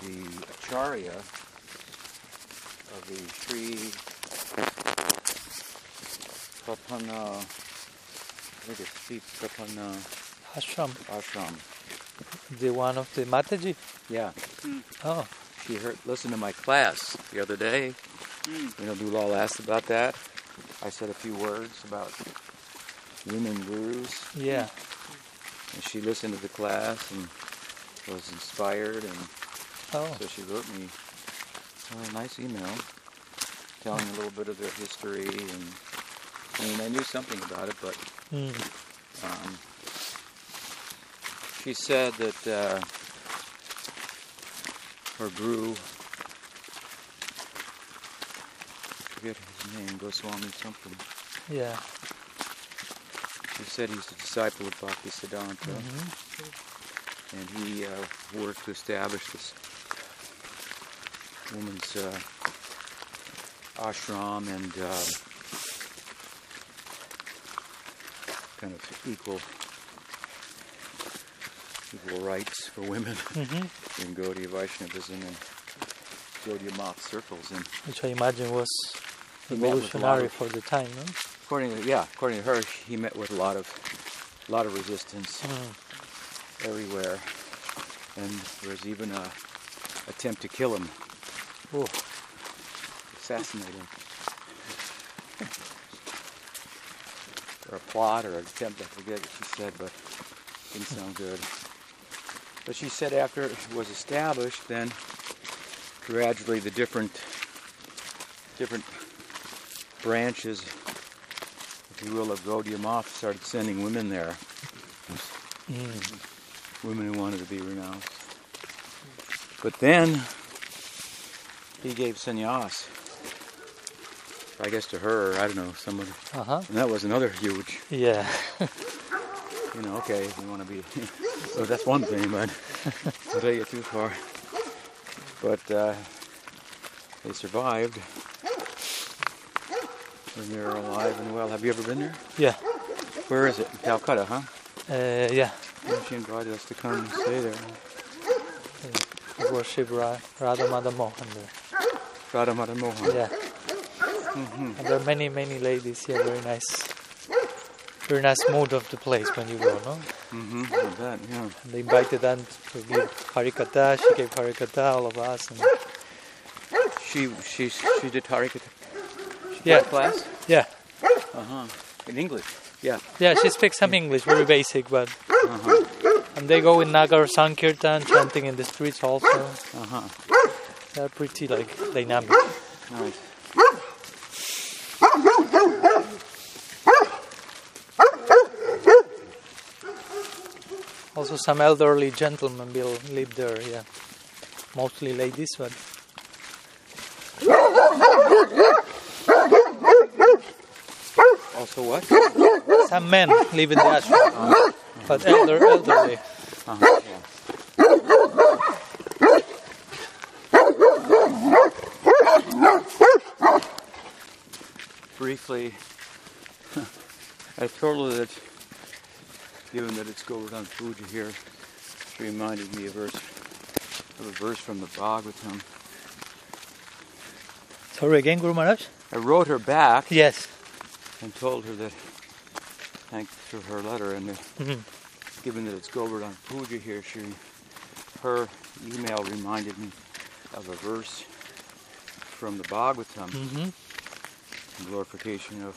the acharya of the Sri Prapana, I think it's Sri Prapana Ashram, Ashram. the one of the Mataji. Yeah, hmm. Oh, she heard listened to my class the other day. Hmm. You know, Dulal asked about that. I said a few words about women gurus, yeah. and she listened to the class and was inspired, and Oh, so she wrote me a nice email telling a little bit of their history, and I mean, I knew something about it, but mm. um, she said that uh, her guru, I forget his name, Goswami something. yeah. He said he's a disciple of Bhaktisiddhanta, hmm and he uh, worked to establish this woman's uh, ashram and uh, kind of equal equal rights for women hmm in Gaudiya Vaishnavism and Gaudiya Math circles. And Which I imagine was He met with a lot revolutionary of- for the time, no? according to yeah, according to her, he met with a lot of a lot of resistance Mm. everywhere, and there was even a attempt to kill him, Oh, assassinate him, or a plot or an attempt. I forget what she said, but it didn't sound good. But she said after it was established, then gradually the different different branches, if you will, of Gaudiya Math started sending women there, mm. women who wanted to be renounced. But then he gave sannyas. I guess to her, I don't know, somebody. uh huh. And that was another huge, Yeah. you know, okay, if you want to be. so that's one thing, but don't take it too far. But uh, they survived. And they're alive and well. Have you ever been there? yeah. Where is it? Calcutta, huh? Uh, yeah. Well, She invited us to come and stay there. Worship Ra- Radha Mada Mohan there. Radha Mohan. Yeah. Mhm. And there are many, many ladies here. Very nice. Very nice mood of the place when you go, no? Mm-hmm. I bet, yeah. And they invited them to give Harikatha. She gave Harikatha, all of us. And She she she did Harikatha yeah, class. yeah, Uh huh. In English. Yeah. yeah. She speaks some English, very basic, but Uh huh. and they go in Nagar Sankirtan, chanting in the streets also. Uh huh. They're pretty like dynamic. Nice. Also, some elderly gentlemen will live there. Yeah, mostly ladies, but Also what? some men live in the ashram, but elder, elderly. Uh-huh. Yeah. Briefly, I told her that, given that it's Govardhan Puja here, she reminded me of, verse, of a verse from the Bhagavatam. Sorry again, Guru Maharaj. I wrote her back Yes. and told her that, thanks for her letter, and that Mhm. given that it's Govardhan Puja here, she, her email reminded me of a verse from the Bhagavatam, Mm-hmm. Glorification of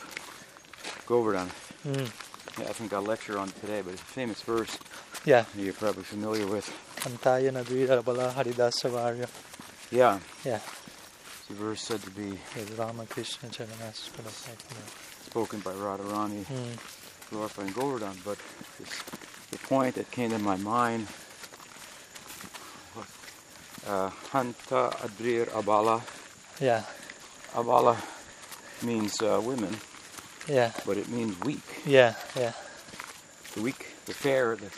Govardhan. Mm. Yeah, I think I'll lecture on it today, but it's a famous verse Yeah. that you're probably familiar with. Antaya Nadvira Bala haridasavarya. Yeah, Yeah. it's a verse said to be With Ramakrishna Jaganas Padasakya. spoken by Radharani Mm. glorifying Govardhan, but the point that came to my mind uh, Hanta Adrir Abala. Yeah. Abala means uh, women, Yeah. but it means weak. Yeah. Yeah. The weak, the fair, the,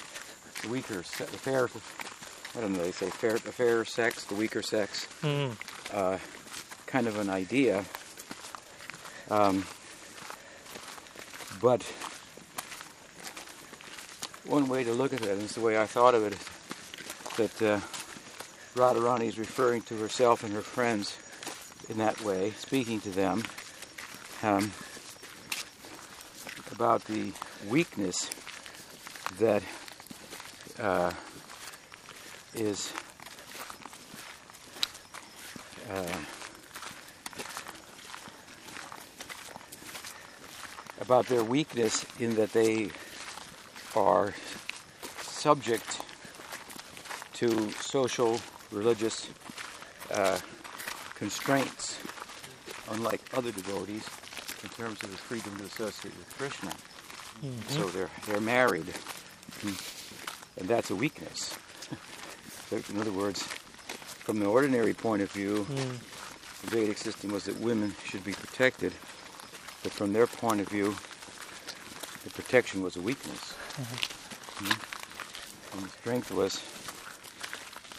the weaker, se- the fair. I don't know. They say fair, the fairer sex, the weaker sex. Mm. Uh, kind of an idea. Um, but one way to look at it, and it's the way I thought of it, is that uh, Radharani is referring to herself and her friends in that way, speaking to them um, about the weakness that uh, is uh, about their weakness in that they are subject to social, religious uh, constraints, unlike other devotees, in terms of the freedom to associate with Krishna. So they're they're married, and that's a weakness. in other words, from the ordinary point of view, Mm. the Vedic system was that women should be protected, but from their point of view, the protection was a weakness. Mm. And the strength was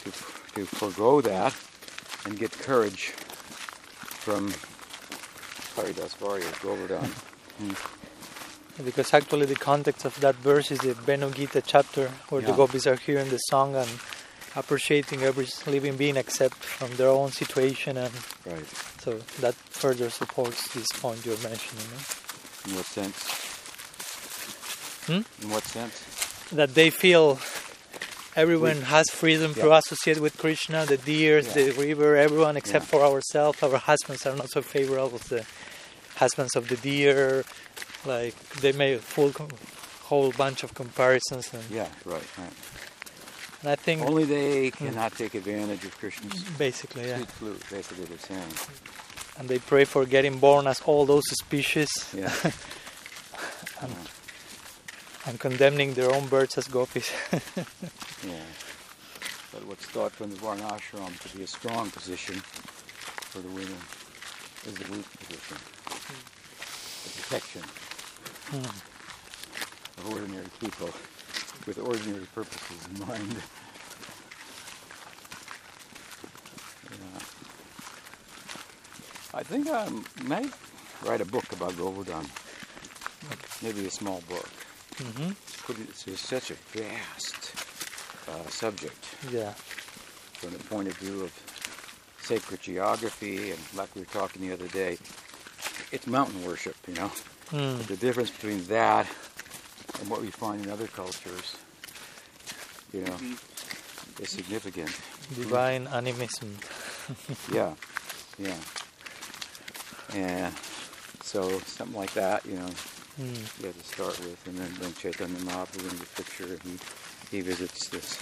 to, to forego that and get courage from Haridas Govardhan. Because actually, the context of that verse is the Benu Gita chapter where the Yeah. gopis are hearing the song and appreciating every living being except from their own situation, and Right. so that further supports this point you're mentioning. In what sense? Hmm? In what sense? That they feel everyone has freedom to associate with Krishna, the deers, Yeah. the river, everyone except Yeah. for ourselves. Our husbands are not so favorable the husbands of the deer. Like they made a full whole bunch of comparisons, and, Yeah, right, right. and I think Only they hmm. cannot take advantage of Krishna's basically, yeah. sweet flute, basically they're saying. And they pray for getting born as all those species Yeah. and condemning their own birds as gopis. yeah. But what's thought from the Varnashram to be a strong position for the women is the weak position. The protection of ordinary people with ordinary purposes in mind. Yeah. I think I might write a book about Govardhan. Maybe a small book. hmm Put it- It's such a vast uh, subject Yeah. from the point of view of sacred geography, and like we were talking the other day, it's mountain worship, you know. Mm. The difference between that and what we find in other cultures, you know, is significant. Divine animism. Yeah, yeah. And so something like that, you know, Mm. you have to start with, and then then Chaitanya Mahaprabhu in the picture, he he visits this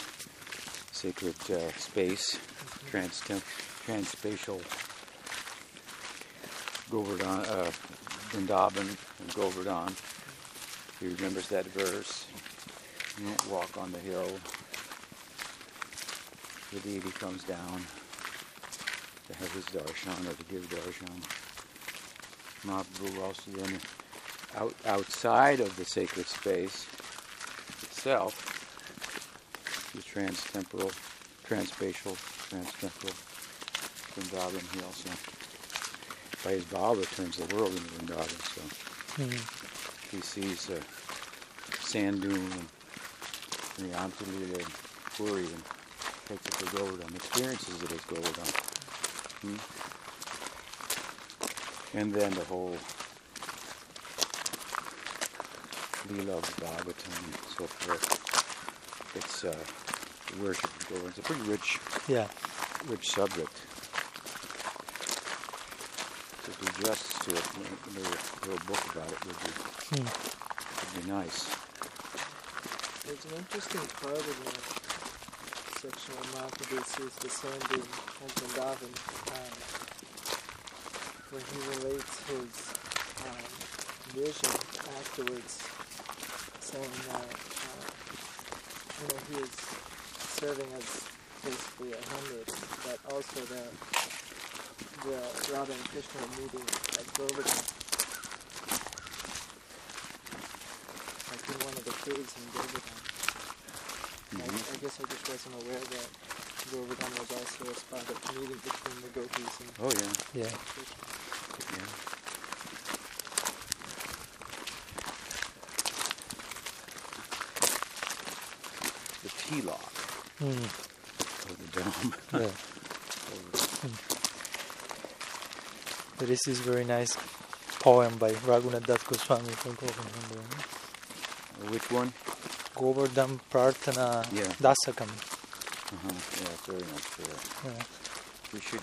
sacred uh, space, trans transspatial Govardhan, uh, Vrindavan and Govardhan. He remembers that verse. You don't walk on the hill. The deity comes down to have his darshan or to give darshan. Mahaprabhu also then out, outside of the sacred space itself, the transtemporal, transspatial, transtemporal Vrindavan, he also, by his bhava, turns the world into Vrindavan. So Mm. he sees a sand dune and the Antulila and Puri and takes it to Govardhan, experiences it as Govardhan. Hmm? And then the whole Leela of Bhagavatam and so forth. It's uh, worship of Govardhan. It's a pretty rich, Yeah. rich subject. So to address to it, maybe a little book about it would be, Mm. would be nice. There's an interesting part of the section of Mahaprabhu sees the sand dune as Vrindavan, um, where he relates his um, vision afterwards, saying that uh, you know he is serving as basically a hundred, but also that the Radha and Krishna are meeting at Govardhan. Like in one of the caves in Govardhan. I, Mhm. I guess I just wasn't aware that Govardhan was also a spot of meeting between the gopis and Oh yeah, Yeah. Krishna. yeah. The tilak. Mm. of the dome. Yeah. There is this very nice poem by Raghunath Das Goswami from Govardhan. Which one? Govardhan Prarthana Yeah. Dasakam. Uh-huh. Yeah, it's very nice prayer. Yeah. We should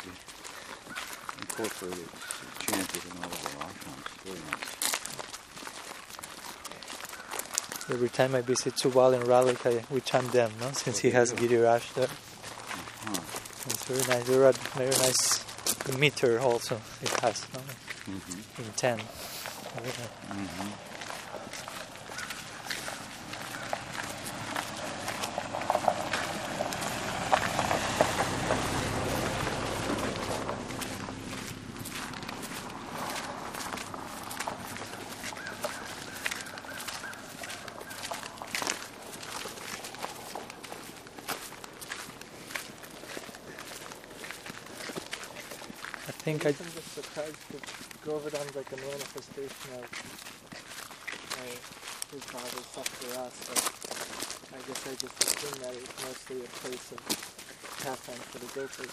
incorporate it, chant it in all of our ashrams. Very nice. Every time I visit Subal and Ralik, I, we chant them, no? Since he has Giriraj there. Huh. It's very nice. There are very nice the meter also it has no? Mm-hmm. in 10. Mm-hmm. I think I I'm just surprised that Govardhan's like a manifestation of my, his father's stuff for us. But I guess I just assume that it's mostly a place of pastime for the gophers.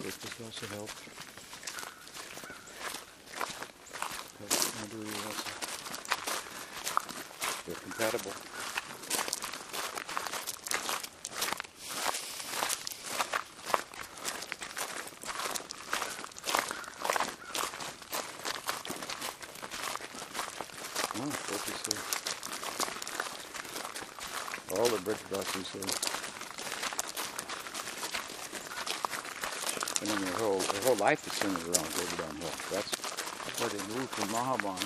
This also helped. Helps Madhuri also. They're compatible. Oh, what you say? The Brajavasis say. And then their whole their whole life is centered around Govardhan Hill. That's why they moved from Mahaban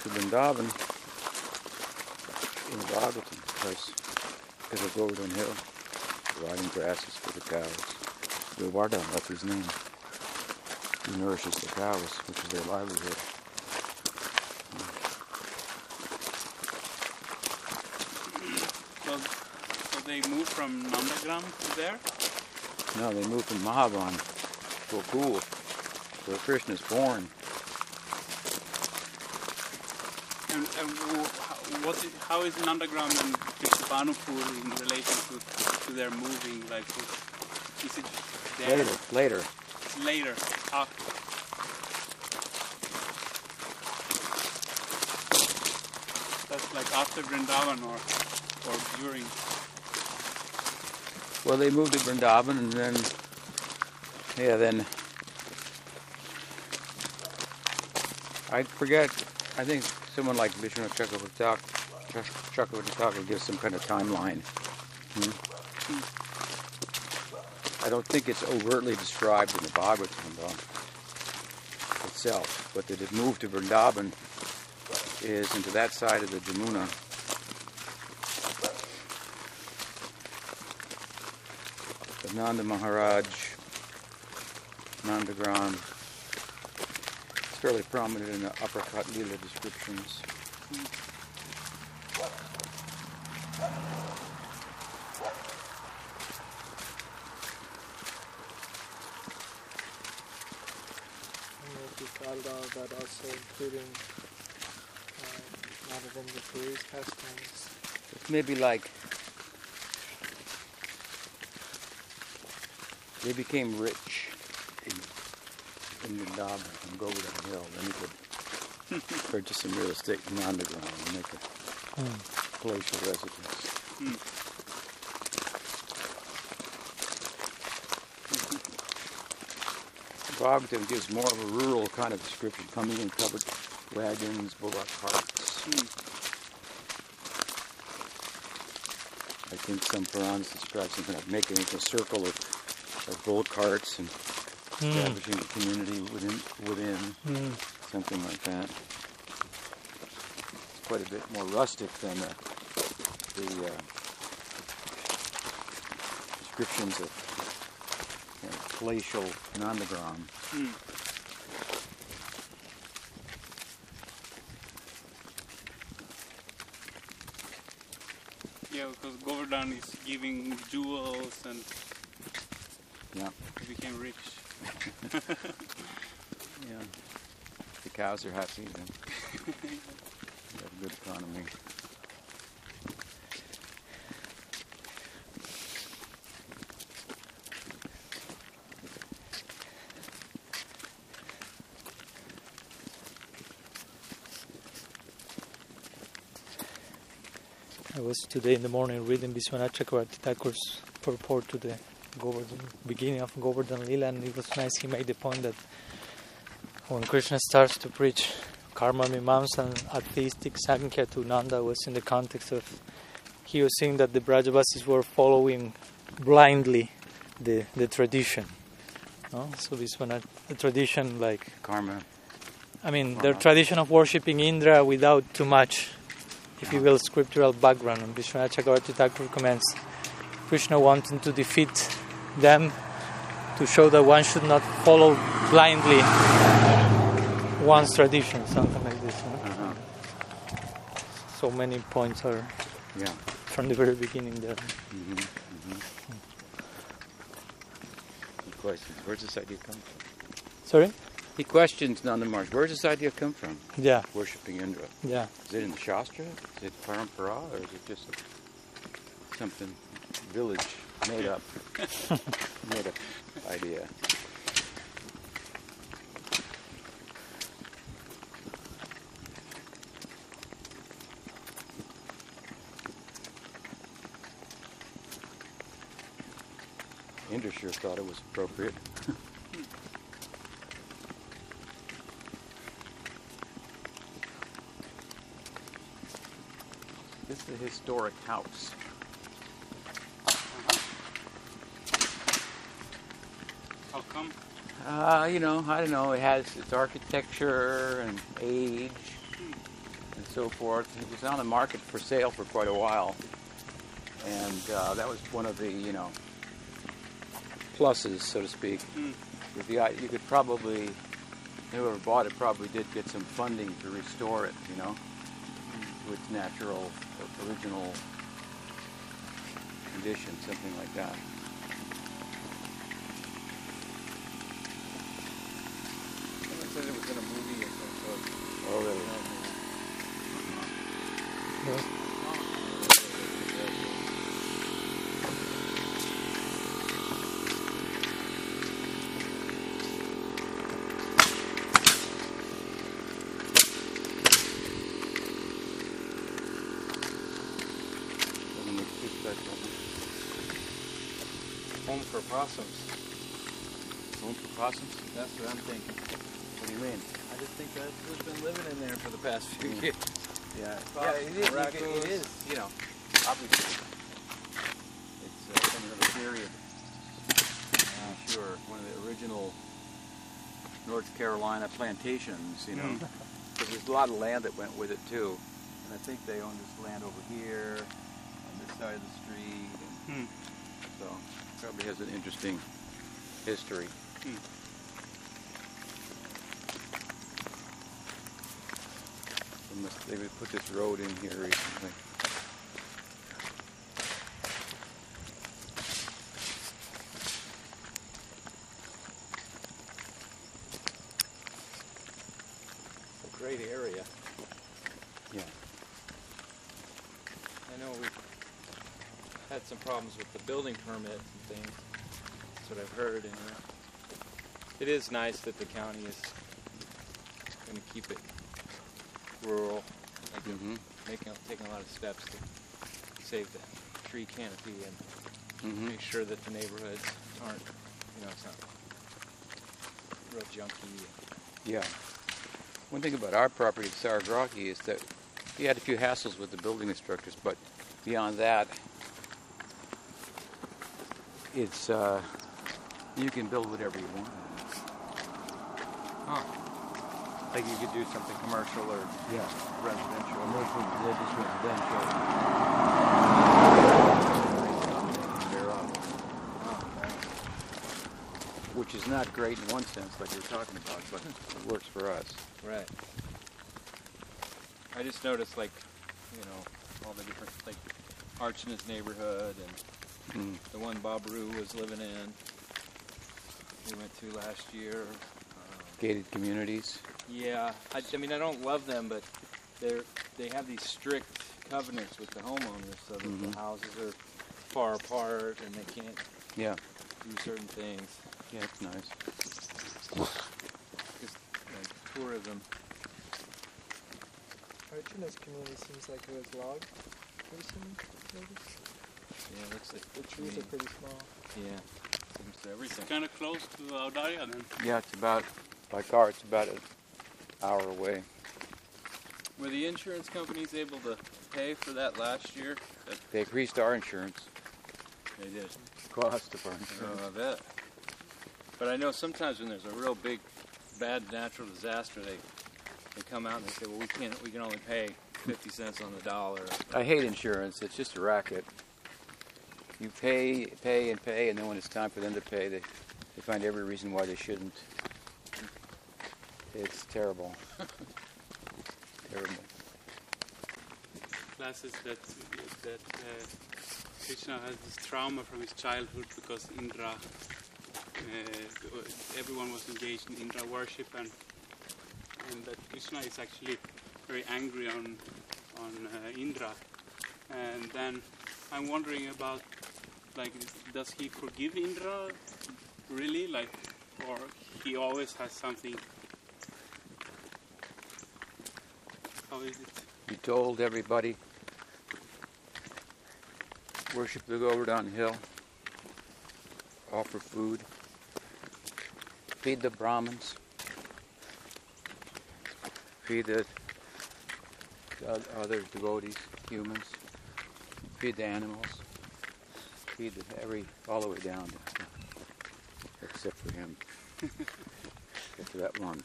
to Vrindavan in the Bhagavatam because because of Govardhan Hill, riding grasses for the cows. Govardhan, that's his name. He nourishes the cows, which is their livelihood. So, so they moved from Nandagram to there? No, they moved from Mahaban to a pool where Krishna is born. And, and what is, how is Nandagram and Vrishabhanupur in relation to, to their moving? Like, is it there Later, later. later after? That's like after Vrindavan or, or during. Well, they moved to Vrindavan and then, yeah, then I forget. I think someone like Vishwanath Chakravarti gives some kind of timeline. Hmm? I don't think it's overtly described in the Bhagavatam though, itself, but that it moved to Vrindavan is into that side of the Jamuna. Of Nanda Maharaj, Nandagram. It's fairly prominent in the aprakat Leela descriptions. I don't know if you thought about that also including uh, Madhavendra Puri's pastimes. It's maybe like they became rich in, in Vrindavan and Govardhan Hill. Then you could purchase some real estate in Nandagram and make a Hmm. palatial residence. Bhagavatam gives more of a rural kind of description, coming in covered wagons, bullock carts. I think some Purans describe something like making it a circle of, of bull carts and Hmm. establishing a community within, within Hmm. something like that. It's quite a bit more rustic than the, the uh, descriptions of you know, palatial Nandagram. Hmm. Yeah, because Govardhan is giving jewels and Yeah. he became rich. Yeah. The cows are half season. we have a good economy. I was today in the morning reading Vishwanath Chakravarti Thakur's purport to the Govardhan, beginning of Govardhan Lila, and it was nice. He made the point that when Krishna starts to preach karma mimamsa and atheistic sankhya to Nanda was in the context of he was saying that the Brajavasis were following blindly the the tradition. No? So Vishwanath, the tradition like Karma. I mean, their Uh-huh. tradition of worshipping Indra without too much, if you will, scriptural background. And Vishwanath Chakravarti Thakur comments Krishna wanting to defeat them to show that one should not follow blindly one's tradition, something like this. no? Uh-huh. So many points are Yeah. from the very beginning there. hmm hmm Good questions. Where's this idea come from? Sorry? He questions Nanda Maharaj. Where's this idea come from? Yeah, Worshipping Indra. yeah. Is it in the Shastra? Is it Parampara? Or is it just something village made up? made up idea. Indra sure thought it was appropriate. This is a historic house. How come? Uh, you know, I don't know. It has its architecture and age and so forth. It was on the market for sale for quite a while, and uh, that was one of the you know pluses, so to speak. Mm. The you could probably whoever bought it probably did get some funding to restore it, you know, to its natural original condition, something like that. Someone said it was in a movie or. Oh, really? Doesn't make too special. Home for possums. Home for possums? That's what I'm thinking. What do you mean? I just think that's what's been living in there for the past few Mm. years. Yeah, yeah, it is. It is. You know, obviously, it's uh, from another period. Uh, sure, one of the original North Carolina plantations. You know, Mm. because there's a lot of land that went with it too, and I think they own this land over here on this side of the street, and Hmm. so probably has an interesting history. Hmm. They must they put this road in here recently. It's a great area. Yeah. I know we've had some problems with the building permit and things. That's what I've heard. And uh, it is nice that the county is going to keep it rural, like Mm-hmm. making taking a lot of steps to save the tree canopy and Mm-hmm. make sure that the neighborhoods aren't, you know, it's not real junky. Yeah. One thing about our property at Saragrahi is that we had a few hassles with the building instructors, but beyond that, it's uh, you can build whatever you want. Huh. Like you could do something commercial or Yeah, residential. commercial, residential. Which is not great in one sense, like you're talking about, but it works for us. Right. I just noticed, like, you know, all the different, like, Arch in his neighborhood and Mm. the one Bob Rue was living in. We went to last year. Um, gated communities. Yeah, I, I mean I don't love them, but they're they have these strict covenants with the homeowners, so that Mhm. the houses are far apart and they can't Yeah, do certain things. yeah, it's nice. Just like tourism. Archina's community seems like it was logged recently, maybe? Yeah, it looks like The trees are pretty small. Yeah, seems to everything. It's kind of close to Audarya then. Yeah, it's about by car. It's about an hour away. Were the insurance companies able to pay for that last year? They increased our insurance they did. cost of our insurance. Oh, I bet. But I know sometimes when there's a real big, bad natural disaster, they they come out and they say, "Well, we can't. We can only pay 50 cents on the dollar." I hate insurance. It's just a racket. You pay, pay, and pay, and then when it's time for them to pay, they, they find every reason why they shouldn't. It's terrible. terrible. classes that that uh, Krishna has this trauma from his childhood because Indra, uh, everyone was engaged in Indra worship, and and that Krishna is actually very angry on on uh, Indra, and then I'm wondering about like does he forgive Indra really like or he always has something how is He told everybody, worship the Govardhan Hill, offer food, feed the Brahmins, feed the other devotees, humans, feed the animals, feed the, every all the way down, except for him. Except for that one.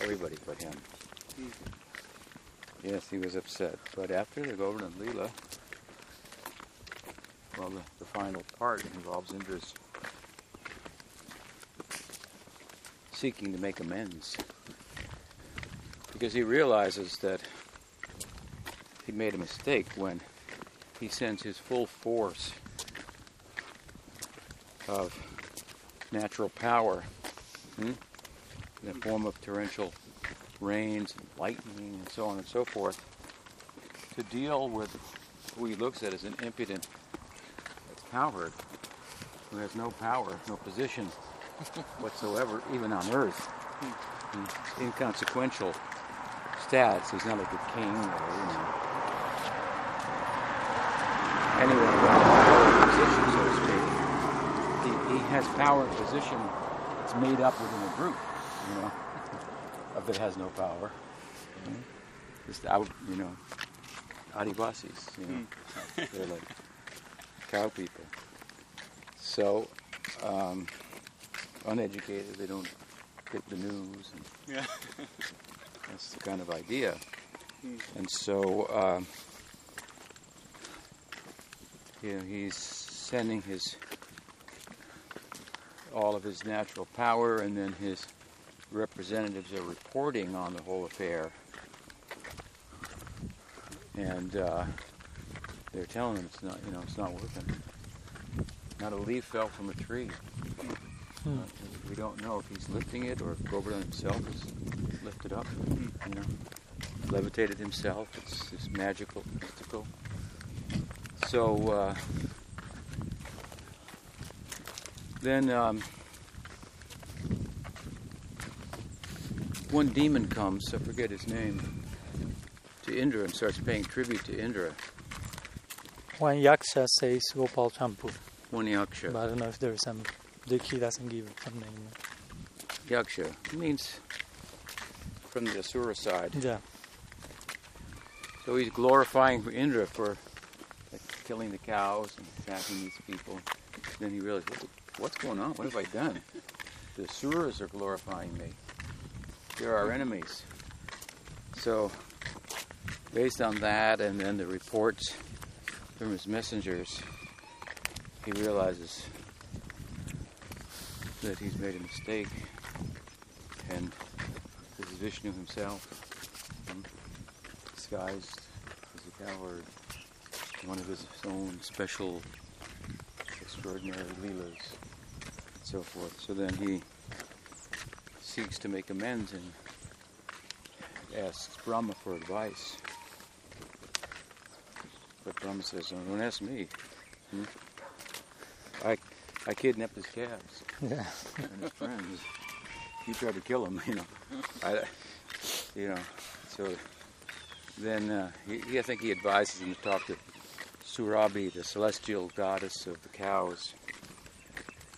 Everybody but him. Yes, he was upset. But after the Govardhan Leela, well, the, the final part involves Indra's seeking to make amends. Because he realizes that he made a mistake when he sends his full force of natural power hmm, in the form of torrential rains and lightning and so on and so forth to deal with who he looks at as an impudent that's who has no power, no position whatsoever, even on earth. He's inconsequential stats. He's not like a king or you know and position, so to speak. He, he has power and position that's made up within a group, you know of that has no power. Just out, you know, Adivasis, you know, they're like cow people. So, um, uneducated, they don't get the news, and yeah that's the kind of idea. Hmm. And so, um, you know, he's sending his all of his natural power, and then his representatives are reporting on the whole affair, and uh, they're telling them it's not, you know, it's not working. Not a leaf fell from a tree. Hmm. Uh, we don't know if he's lifting it or if Govardhan himself is lifted up. You know, levitated himself. It's, it's magical, mystical. So uh, then. Um, one demon comes, I forget his name, to Indra and starts paying tribute to Indra. One yaksha says Gopal Champu, One Yaksha. but I don't know if there's some. He doesn't give some name. Yaksha means from the Asura side. Yeah. So he's glorifying Indra for killing the cows and attacking these people. Then he realizes, what's going on? What have I done? The Asuras are glorifying me. They're our enemies. So, based on that and then the reports from his messengers, he realizes that he's made a mistake. And this is Vishnu himself, hmm, disguised as a coward, one of his own special, extraordinary leelas, and so forth. So then he seeks to make amends and asks Brahma for advice. But Brahma says, "Oh, "Don't ask me. Hmm? I, I kidnapped his calves Yeah. and his friends. He tried to kill him, you know. I, you know. So then uh, he, he, I think he advises him to talk to Surabhi, the celestial goddess of the cows.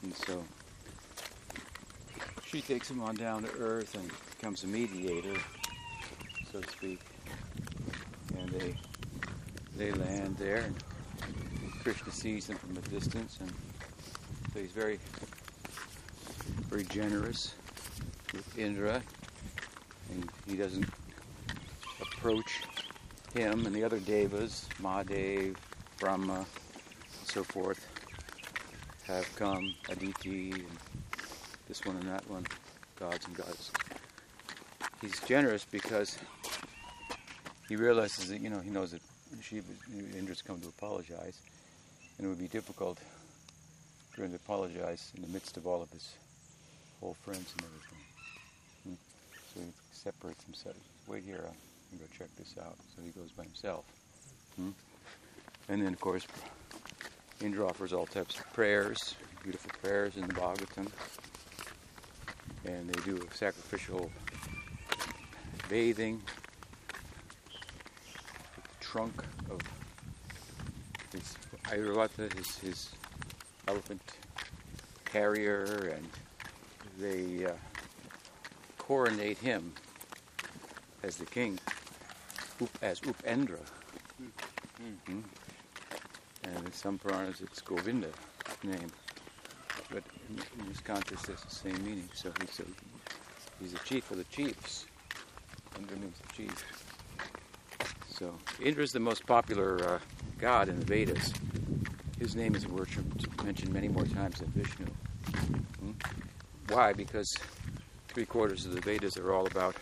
And so she takes him on down to earth and becomes a mediator, so to speak. And they they land there, and Krishna sees them from a distance, and so he's very very generous with Indra, and he doesn't approach him and the other devas, Mahadev, Brahma, and so forth, have come, Aditi, and this one and that one, gods and goddesses. He's generous because he realizes that, you know, he knows that Shiva, Indra's come to apologize, and it would be difficult for him to apologize in the midst of all of his old friends and everything. So he separates himself. Wait here, I'll go check this out. So he goes by himself. Hmm. And then, of course, Indra offers all types of prayers, beautiful prayers in the Bhagavatam. And they do a sacrificial bathing with the trunk of his Airavata, his, his elephant carrier, and they uh, coronate him as the king, as Upendra. Hmm. And in some Puranas it's Govinda name, but in, this context it's the same meaning. So he's a, he's the chief of the chiefs. Means the chief. So Indra is the most popular uh, god in the Vedas. His name is worshipped, mentioned many more times than Vishnu. Hmm? Why? Because three quarters of the Vedas are all about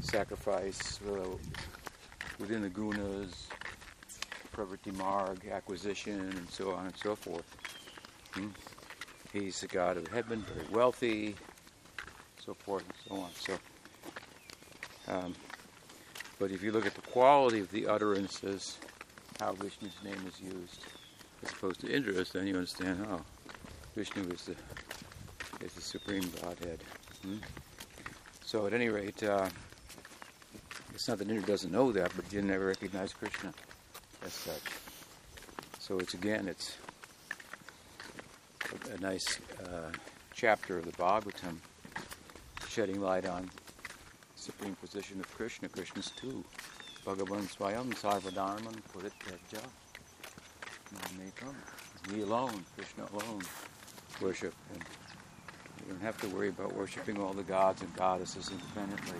sacrifice uh, within the gunas, pravriti marg, acquisition, and so on and so forth. Hmm? He's the god of heaven, very wealthy, so forth and so on. So, um, but if you look at the quality of the utterances, how Vishnu's name is used, as opposed to Indra's, then you understand. Oh, Vishnu is the is the supreme Godhead. Hmm? So at any rate, uh, it's not that Indra doesn't know that, but he didn't ever recognize Krishna as such. So it's again, it's a, nice uh, chapter of the Bhagavatam, shedding light on supreme position of Krishna. Krishna's too. Bhagavan Swayam Sarvadharman Parityajya. Mamekam. He alone, Krishna alone, worship. And you don't have to worry about worshiping all the gods and goddesses independently.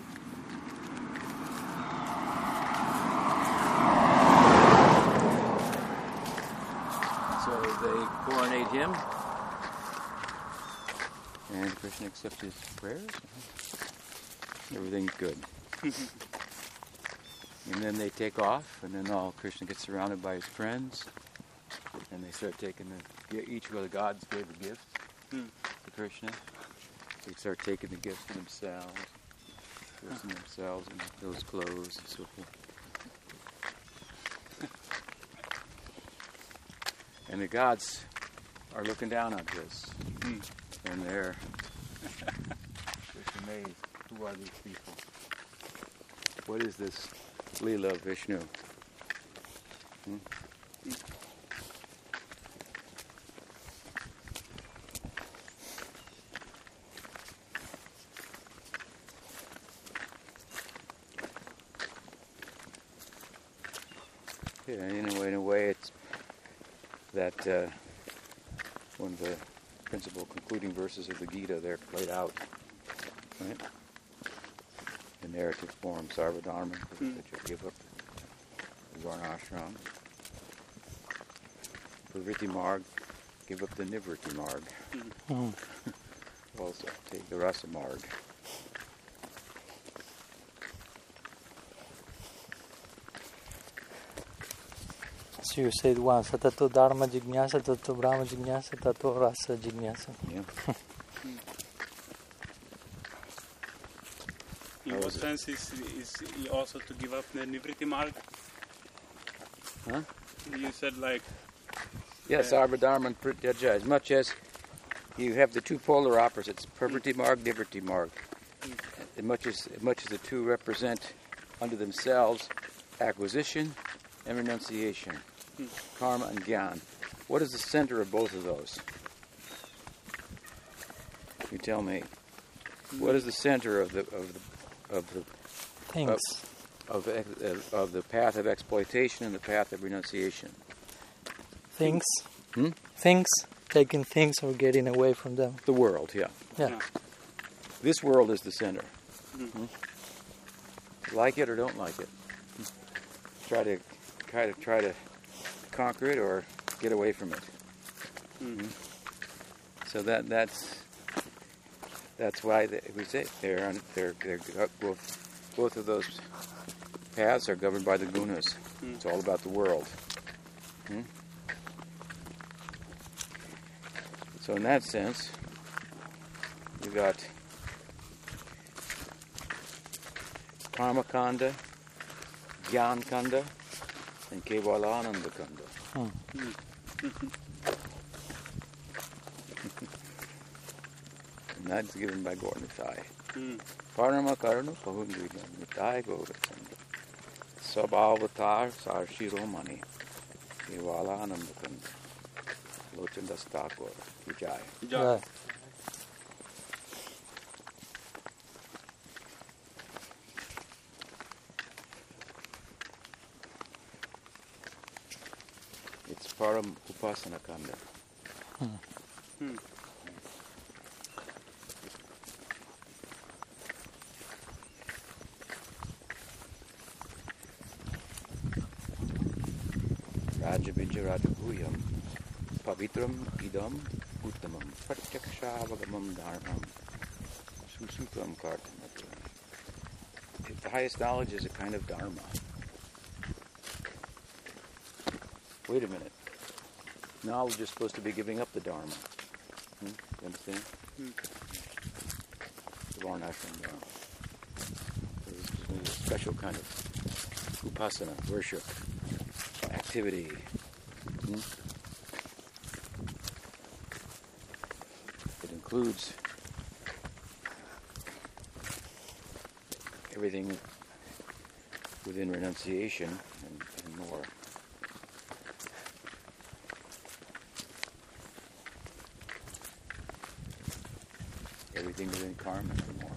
So they coronate him, Krishna accepts his prayers. Everything's good. and then they take off, and then all Krishna gets surrounded by his friends, and they start taking the each of the gods gave a gift Hmm. to Krishna. They start taking the gifts for themselves, dressing themselves in those clothes and so forth. And the gods are looking down on this, Hmm. and they're Who are these people? What is this Leela Vishnu? Hmm? Yeah, in a way, in a way, it's that uh, principal concluding verses of the Gita there played out, right? In narrative form, Sarvadharma, Hmm. that you give up the Varnashram. Pravritti Marg, give up the Nivritti Marg. Mm. Also, take the Rasa Marg. So you said once, tato dharma jignasa, tato brahma jignasa, tato rasa jignasa. Yeah. In what sense is is he also to give up the Nivriti Marg? Huh? You said like Yes, uh, Yeah. Arvadharma and Prityaja. As much as you have the two polar opposites, Pravriti mm. Marg, Nivriti Marg. Mm. As much as, as much as the two represent unto themselves acquisition and renunciation, Hmm. karma and gyan. What is the center of both of those? You tell me. What is the center of the of the of the Things. of, ex- of the path of exploitation and the path of renunciation? things. Hmm? Things. Taking things or getting away from them. The world, yeah. Yeah. Yeah. This world is the center. Mhm. Hmm? Like it or don't like it. Try to try to try to conquer it or get away from it. Mm. So that that's that's why they, we say they're on, they're they're both both of those paths are governed by the gunas. Mm. It's all about the world. Hmm? So in that sense, you got Karma Kanda, Gyan Kanda, and Kevalananda Kanda. Hmm. and that's given by Gordon Thai. Mm. Parama Karna Pahundriya Nitai Gaurachanda. Sabhavatar Sarshiromani. Kevalananda Kanda. Lochandas Thakur. Vijay. Yeah. Param Upasana Kanda. Hmm. Rajabija Rajabhuyam. Pavitram Idam Uttamam. Pratyakshavagavam Dharmam. Susutram Kartamatra. The highest knowledge is a kind of Dharma. Wait a minute. Knowledge is supposed to be giving up the Dharma. Hmm? You understand? Hmm. The Varnashram Dharma. This is a special kind of upasana, worship, activity. Hmm? It includes everything within renunciation and, and more. Everything within karma anymore.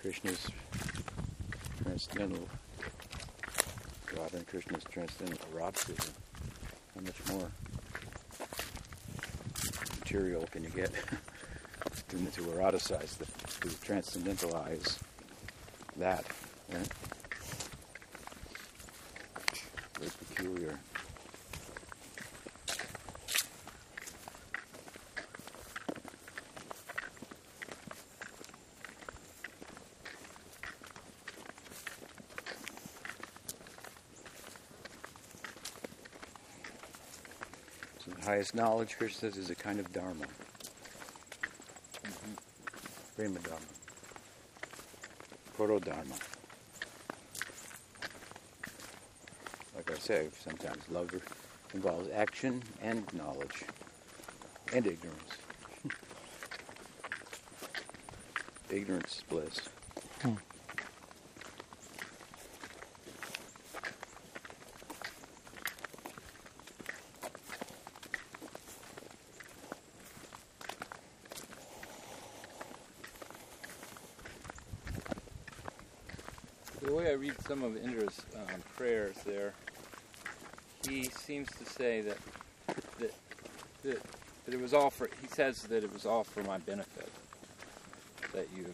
Krishna's transcendental Radha and Krishna's transcendental eroticism. How much more material can you get to, to eroticize, the, to transcendentalize that? Right? Very peculiar. So the highest knowledge, Krishna says, is a kind of dharma. Mm-hmm. Prema dharma. Proto dharma. Like I say, sometimes love involves action and knowledge and ignorance. ignorance is bliss. The way I read some of Indra's um, prayers there, he seems to say that, that that that it was all for. He says that it was all for my benefit. That you,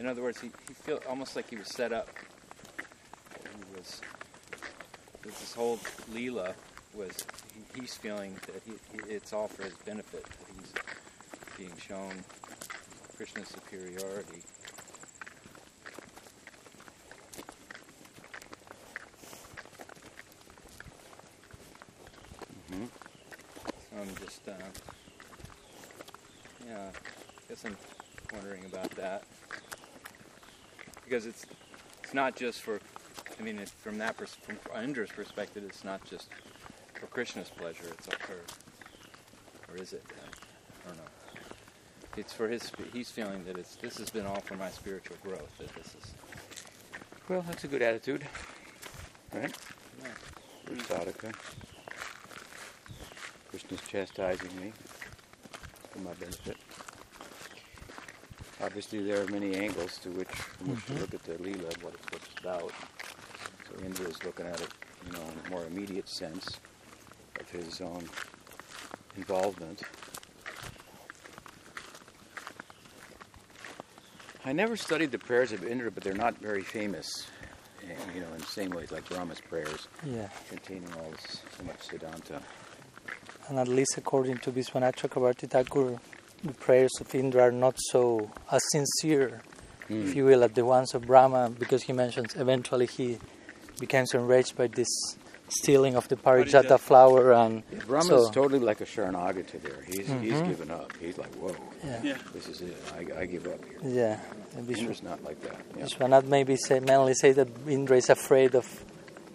in other words, he, he feel almost like he was set up. He was this whole Leela was. He, he's feeling that he, he, it's all for his benefit. That he's being shown Krishna's superiority. hmm So I'm just, uh, guess I'm wondering about that because it's it's not just for. I mean, it, from that pers- from Indra's perspective, it's not just for Krishna's pleasure. It's for, or is it? I don't know. It's for his. He's feeling that it's. This has been all for my spiritual growth. That this is. Well, that's a good attitude, right? Yeah. Sadhaka. Krishna's chastising me for my benefit. Obviously, there are many angles to which, from which to look at the Leela, what it's, what it's about. So Indra is looking at it, you know, in a more immediate sense of his own involvement. I never studied the prayers of Indra, but they're not very famous, eh, you know, in the same way like Brahma's prayers, Yeah. containing all this, so much Siddhanta. And at least according to Vishwanath Chakravarti Thakur, the prayers of Indra are not so as sincere, if you will, as the ones of Brahma, because he mentions eventually he becomes enraged by this stealing of the parijata Parijata. flower, and Yeah, is so totally like a Sharanagata there. He's he's Mhm. given up. He's like, whoa, yeah, Yeah. this is it. I, I give up here. yeah. And Vishwa- Indra's not like that. Yeah. Vishwanath maybe say, mainly say that Indra is afraid of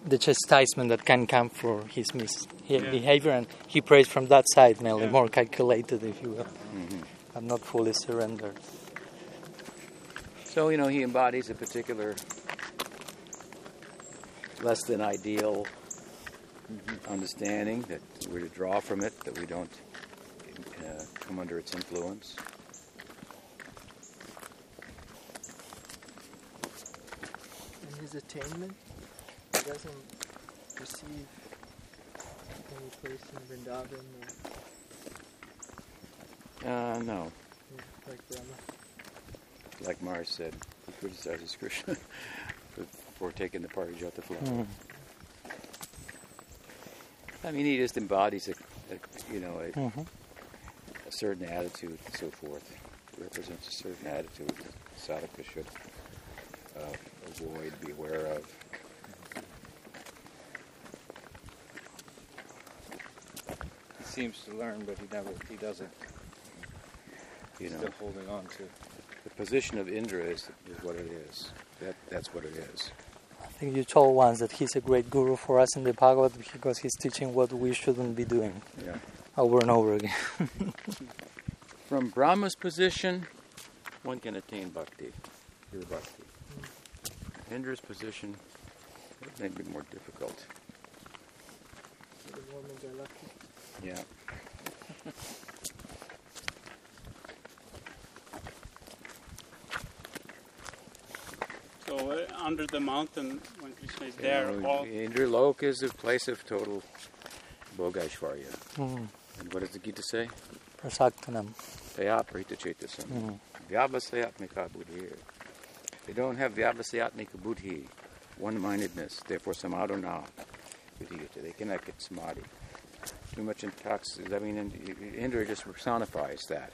the chastisement that can come for his mis- Yeah. behavior, and he prays from that side, mainly Yeah. more calculated, if you will, and not fully surrendered. So you know, he embodies a particular less than ideal understanding that we're to draw from it, that we don't uh, come under its influence. In his attainment, he doesn't receive any place in Vrindavan or Uh, no, like Brahma. like Mars said, he criticizes Krishna for, for taking the Parijata flower. Mm. I mean, he just embodies a, a you know, a, Mhm. a certain attitude and so forth. It represents a certain attitude that sadhaka should uh, avoid, be aware of. He seems to learn, but he never. He doesn't. You know, Still holding on to. the position of Indra is, is what it is. That that's what it is. I think you told once that he's a great guru for us in the Bhagavad because he's teaching what we shouldn't be doing Yeah. over and over again. From Brahma's position, one can attain bhakti, pure bhakti. Indra's position, it may be more difficult. So the Mormons are lucky. Yeah. So uh, under the mountain, when Krishna is You know, all Indra Lok is a place of total Bhogashvarya. Mm. And what does the Gita say? Prasaktanam. Taya prita chetasam. Mm. Vyavasayatmika buddhi. They don't have vyavasayatmika buddhi, one-mindedness, therefore samadhana vidhiyate. They cannot get samadhi. Too much intoxication. I mean, in- Indra just personifies that.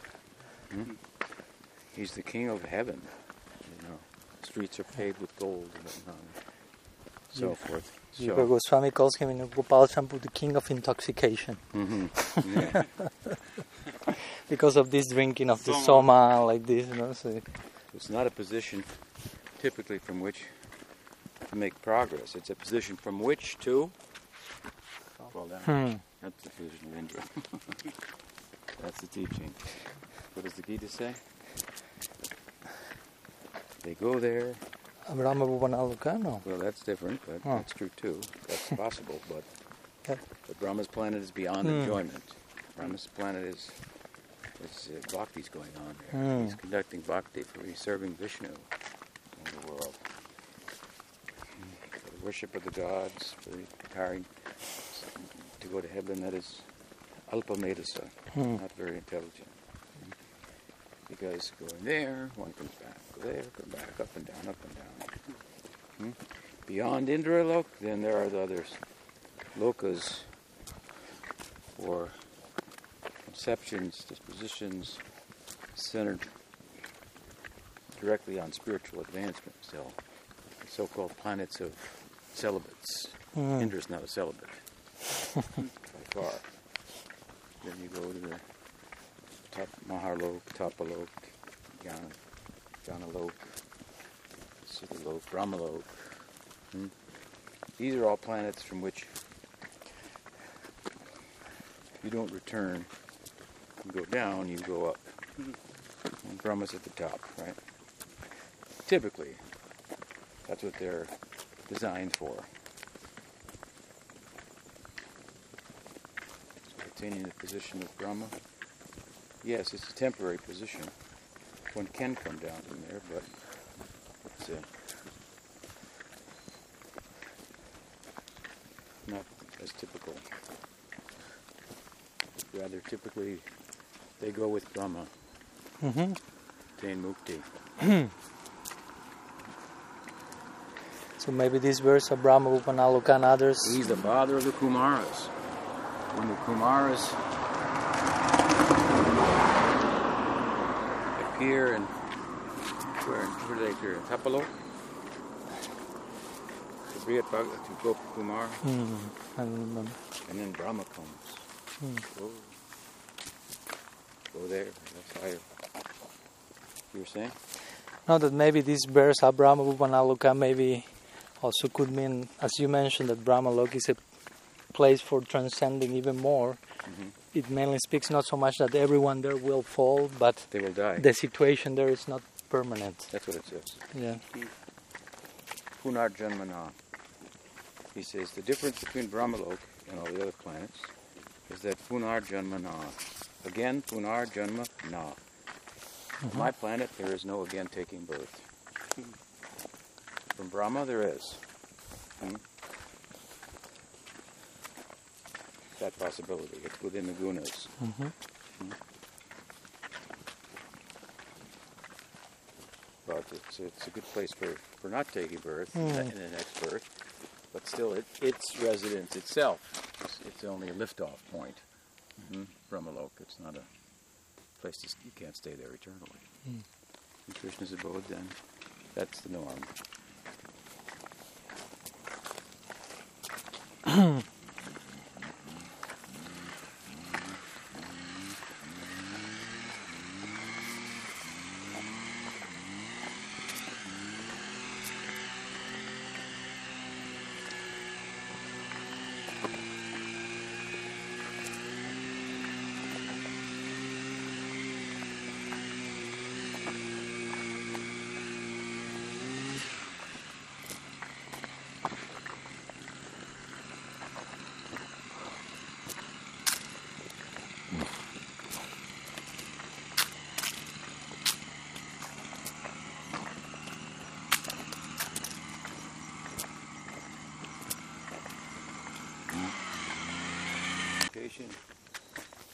Hmm? He's the king of heaven. Streets are paved with gold and whatnot. So forth. So, Goswami calls him in Gopal Champu the king of intoxication mhm. yeah. because of this drinking of the Soma. soma like this. You know, so It's not a position typically from which to make progress. It's a position from which to fall down. Hmm. That's the position of Indra. That's the teaching. What does the Gita say? They go there. Well, that's different, but Oh. that's true too. That's possible, but Yeah. but Brahma's planet is beyond Hmm. enjoyment. Brahma's planet is is uh, bhakti's going on there. Hmm. He's conducting bhakti for he's serving Vishnu in the world. For the worship of the gods, for the preparing to go to heaven. That is alpa medasa, Hmm. not very intelligent. Because going there, one comes back. There, come back, up and down, up and down. Hmm? Beyond Indra Lok, then there are the others. Lokas, or conceptions, dispositions centered directly on spiritual advancement. So, the so-called planets of celibates. Hmm. Indra's not a celibate by far. Then you go to the Top, Maharlok, Tapalok, Gana, Ganalok, Siddhalok, Brahmalok. Hmm? These are all planets from which you don't return. You go down, you go up. And Brahma's at the top, right? Typically, that's what they're designed for. So attaining the position of Brahma, yes, it's a temporary position. One can come down from there, but it's uh, not as typical. Rather, typically, they go with Brahma, Mm-hmm. attain mukti. So maybe this verse of Brahma Upanaloka and others. He's the father of the Kumaras. When the Kumaras appear in where, where do they? In Tapalo? To be at Bhag- to Gop Kumar, Mm, I remember. and then Brahma comes. Hmm. Go, go there. That's higher. You were saying? Now that maybe this bears of Brahma Upanaloka maybe also could mean, as you mentioned, that Brahma Lok is a place for transcending even more. Mhm. It mainly speaks not so much that everyone there will fall, but They will die. the situation there is not permanent. That's what it says. Yeah. Punarjanmana. He says the difference between Brahmalok and all the other planets is that Punarjanmana. Again, Punarjanma na. On my planet, there is no again taking birth. From Brahma, there is. Hmm? That possibility. It's within the gunas. hmm But it's, it's a good place for, for not taking birth Mm. in the next birth. But still, it, its residence itself, it's, it's only a liftoff point. Mm-hmm. Brahmalok, it's not a place to, you can't stay there eternally. Mm. In Krishna's abode, then, that's the norm.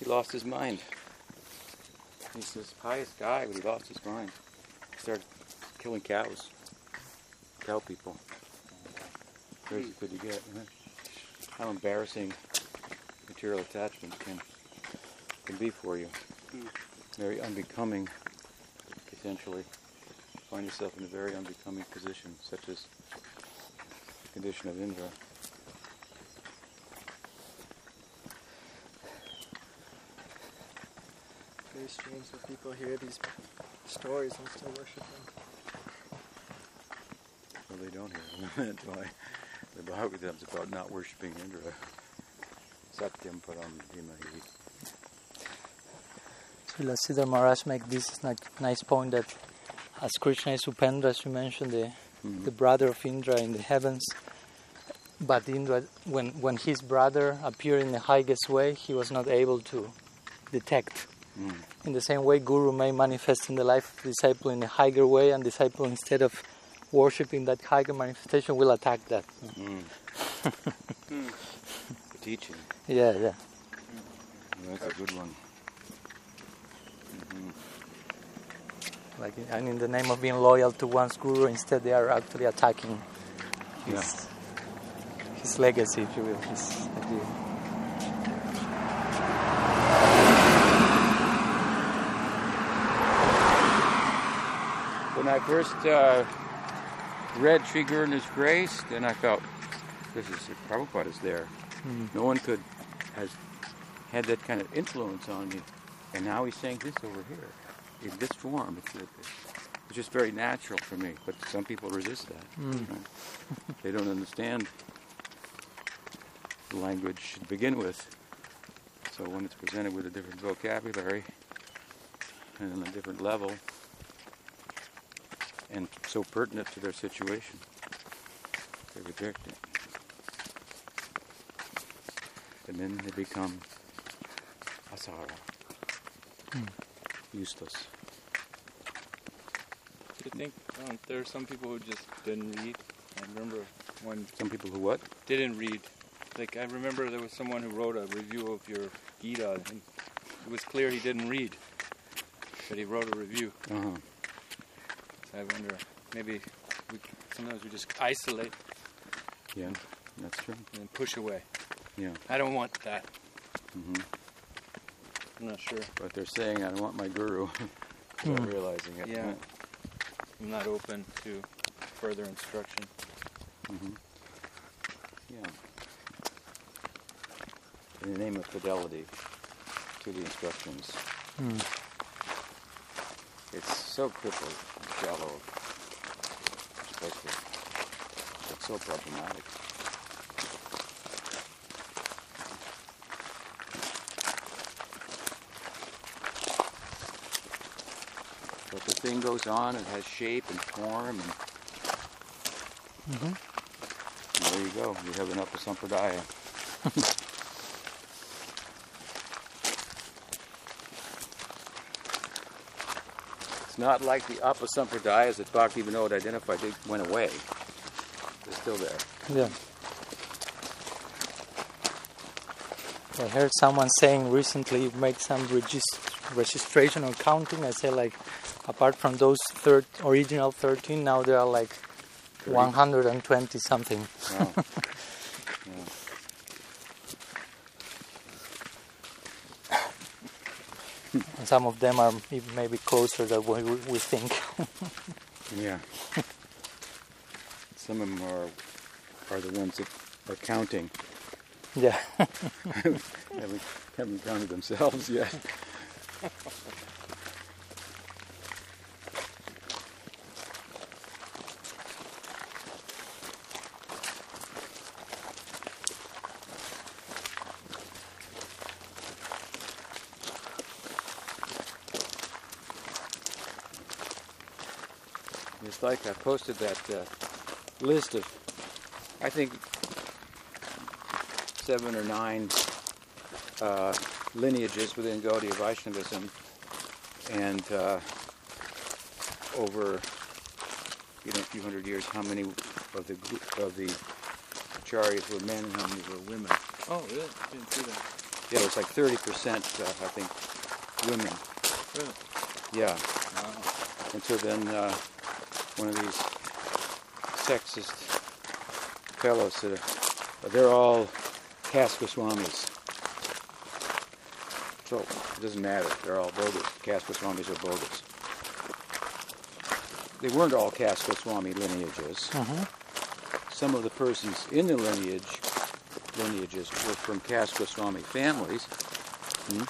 He lost his mind. He's this pious guy, but he lost his mind. He started killing cows, cow people. Where's good to get? Huh? How embarrassing material attachment can can be for you. Hmm. Very unbecoming, essentially. Find yourself in a very unbecoming position, such as the condition of Indra. Very strange that people hear these stories and still worship them. Well, they don't hear them. That's why the Bhagavatam's about not worshipping Indra. Satyam param dhimahi. Srila Sridhar Maharaj make this nice point that as Krishna is Upendra, as you mentioned, the, Mhm. the brother of Indra in the heavens, but Indra, when, when his brother appeared in the highest way, he was not able to detect. Mm. In the same way, Guru may manifest in the life of disciple in a higher way, and disciple instead of worshipping that higher manifestation will attack that. Mm. The teaching. Yeah, yeah. That's a good one. Mhm. Like, and in the name of being loyal to one's guru, instead they are actually attacking his, Yeah. his legacy, if you will. His idea. When I first uh, read Sri Guru's Grace, then I felt this is Prabhupada is there. Mm. No one could has had that kind of influence on me And now he's saying this over here in this form. It's, it's just very natural for me, but some people resist that. Mm. right? they don't understand the language to begin with. So when it's presented with a different vocabulary and on a different level, and so pertinent to their situation, they reject it. And then they become asara, useless. Do you think um, there are some people who just didn't read? I remember one Some people who what? didn't read. Like I remember there was someone who wrote a review of your Gita, and it was clear he didn't read, but he wrote a review. Uh-huh. I wonder, maybe we, sometimes we just isolate Yeah, that's true. and push away. Yeah. I don't want that. Mm-hmm. I'm not sure. But they're saying, I don't want my guru without Hmm. realizing it. Yeah. I'm not open to further instruction. Mm-hmm. Yeah. In the name of fidelity to the instructions. Mm. It's so crippled shallow. It's so problematic. But the thing goes on, it has shape and form, and hmm there you go. You have an Apasampradaya. it's not like the Apasampradayas that Bhaktivinoda identified. They went away. They're still there. Yeah. I heard someone saying recently make some regis- registration or counting. I say like, apart from those thir- original 13, now there are like 120 something. Wow. And some of them are maybe closer than what we, we think. Yeah. Some of them are are the ones that are counting. yeah. haven't, haven't counted themselves yet. like I posted that uh, list of, I think, seven or nine uh, lineages within Gaudiya Vaishnavism, and uh, over you know a few hundred years, how many of the of the acharyas were men and how many were women? Oh, really? Didn't see that. Yeah, it was like thirty percent, uh, I think, women. Really? Yeah, Wow. and so then uh, one of these sexist fellows said, uh, "They're all caste Goswamis." So it doesn't matter. They're all bogus. Caste Goswamis are bogus. They weren't all caste Goswami lineages. hmm Some of the persons in the lineage lineages were from caste Goswami families hmm,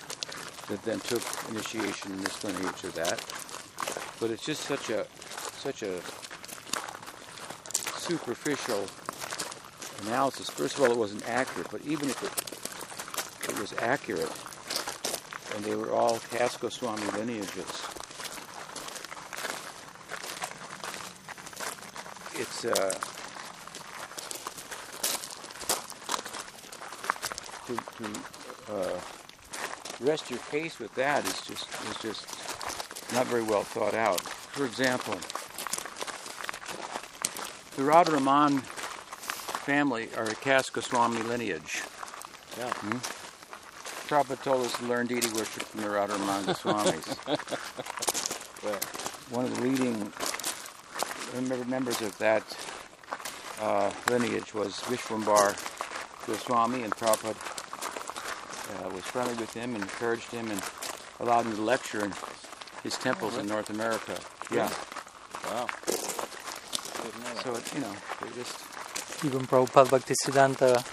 that then took initiation in this lineage or that. But it's just such a such a superficial analysis. First of all, it wasn't accurate, but even if it, it was accurate, and they were all caste Goswami lineages, it's uh, to, to uh, rest your case with that is just is just not very well thought out. For example, the Radharaman family are a caste Goswami lineage. Yeah. Hmm? Prabhupada told us to learn deity worship from the Radharaman Goswamis. Well, One of the leading mem- members of that uh, lineage was Vishwambar Goswami, and Prabhupada uh, was friendly with him and encouraged him and allowed him to lecture in his temples in North America. Yeah. wow. Didn't know that. So you know, they just Even Prabhupada Bhaktisiddhanta,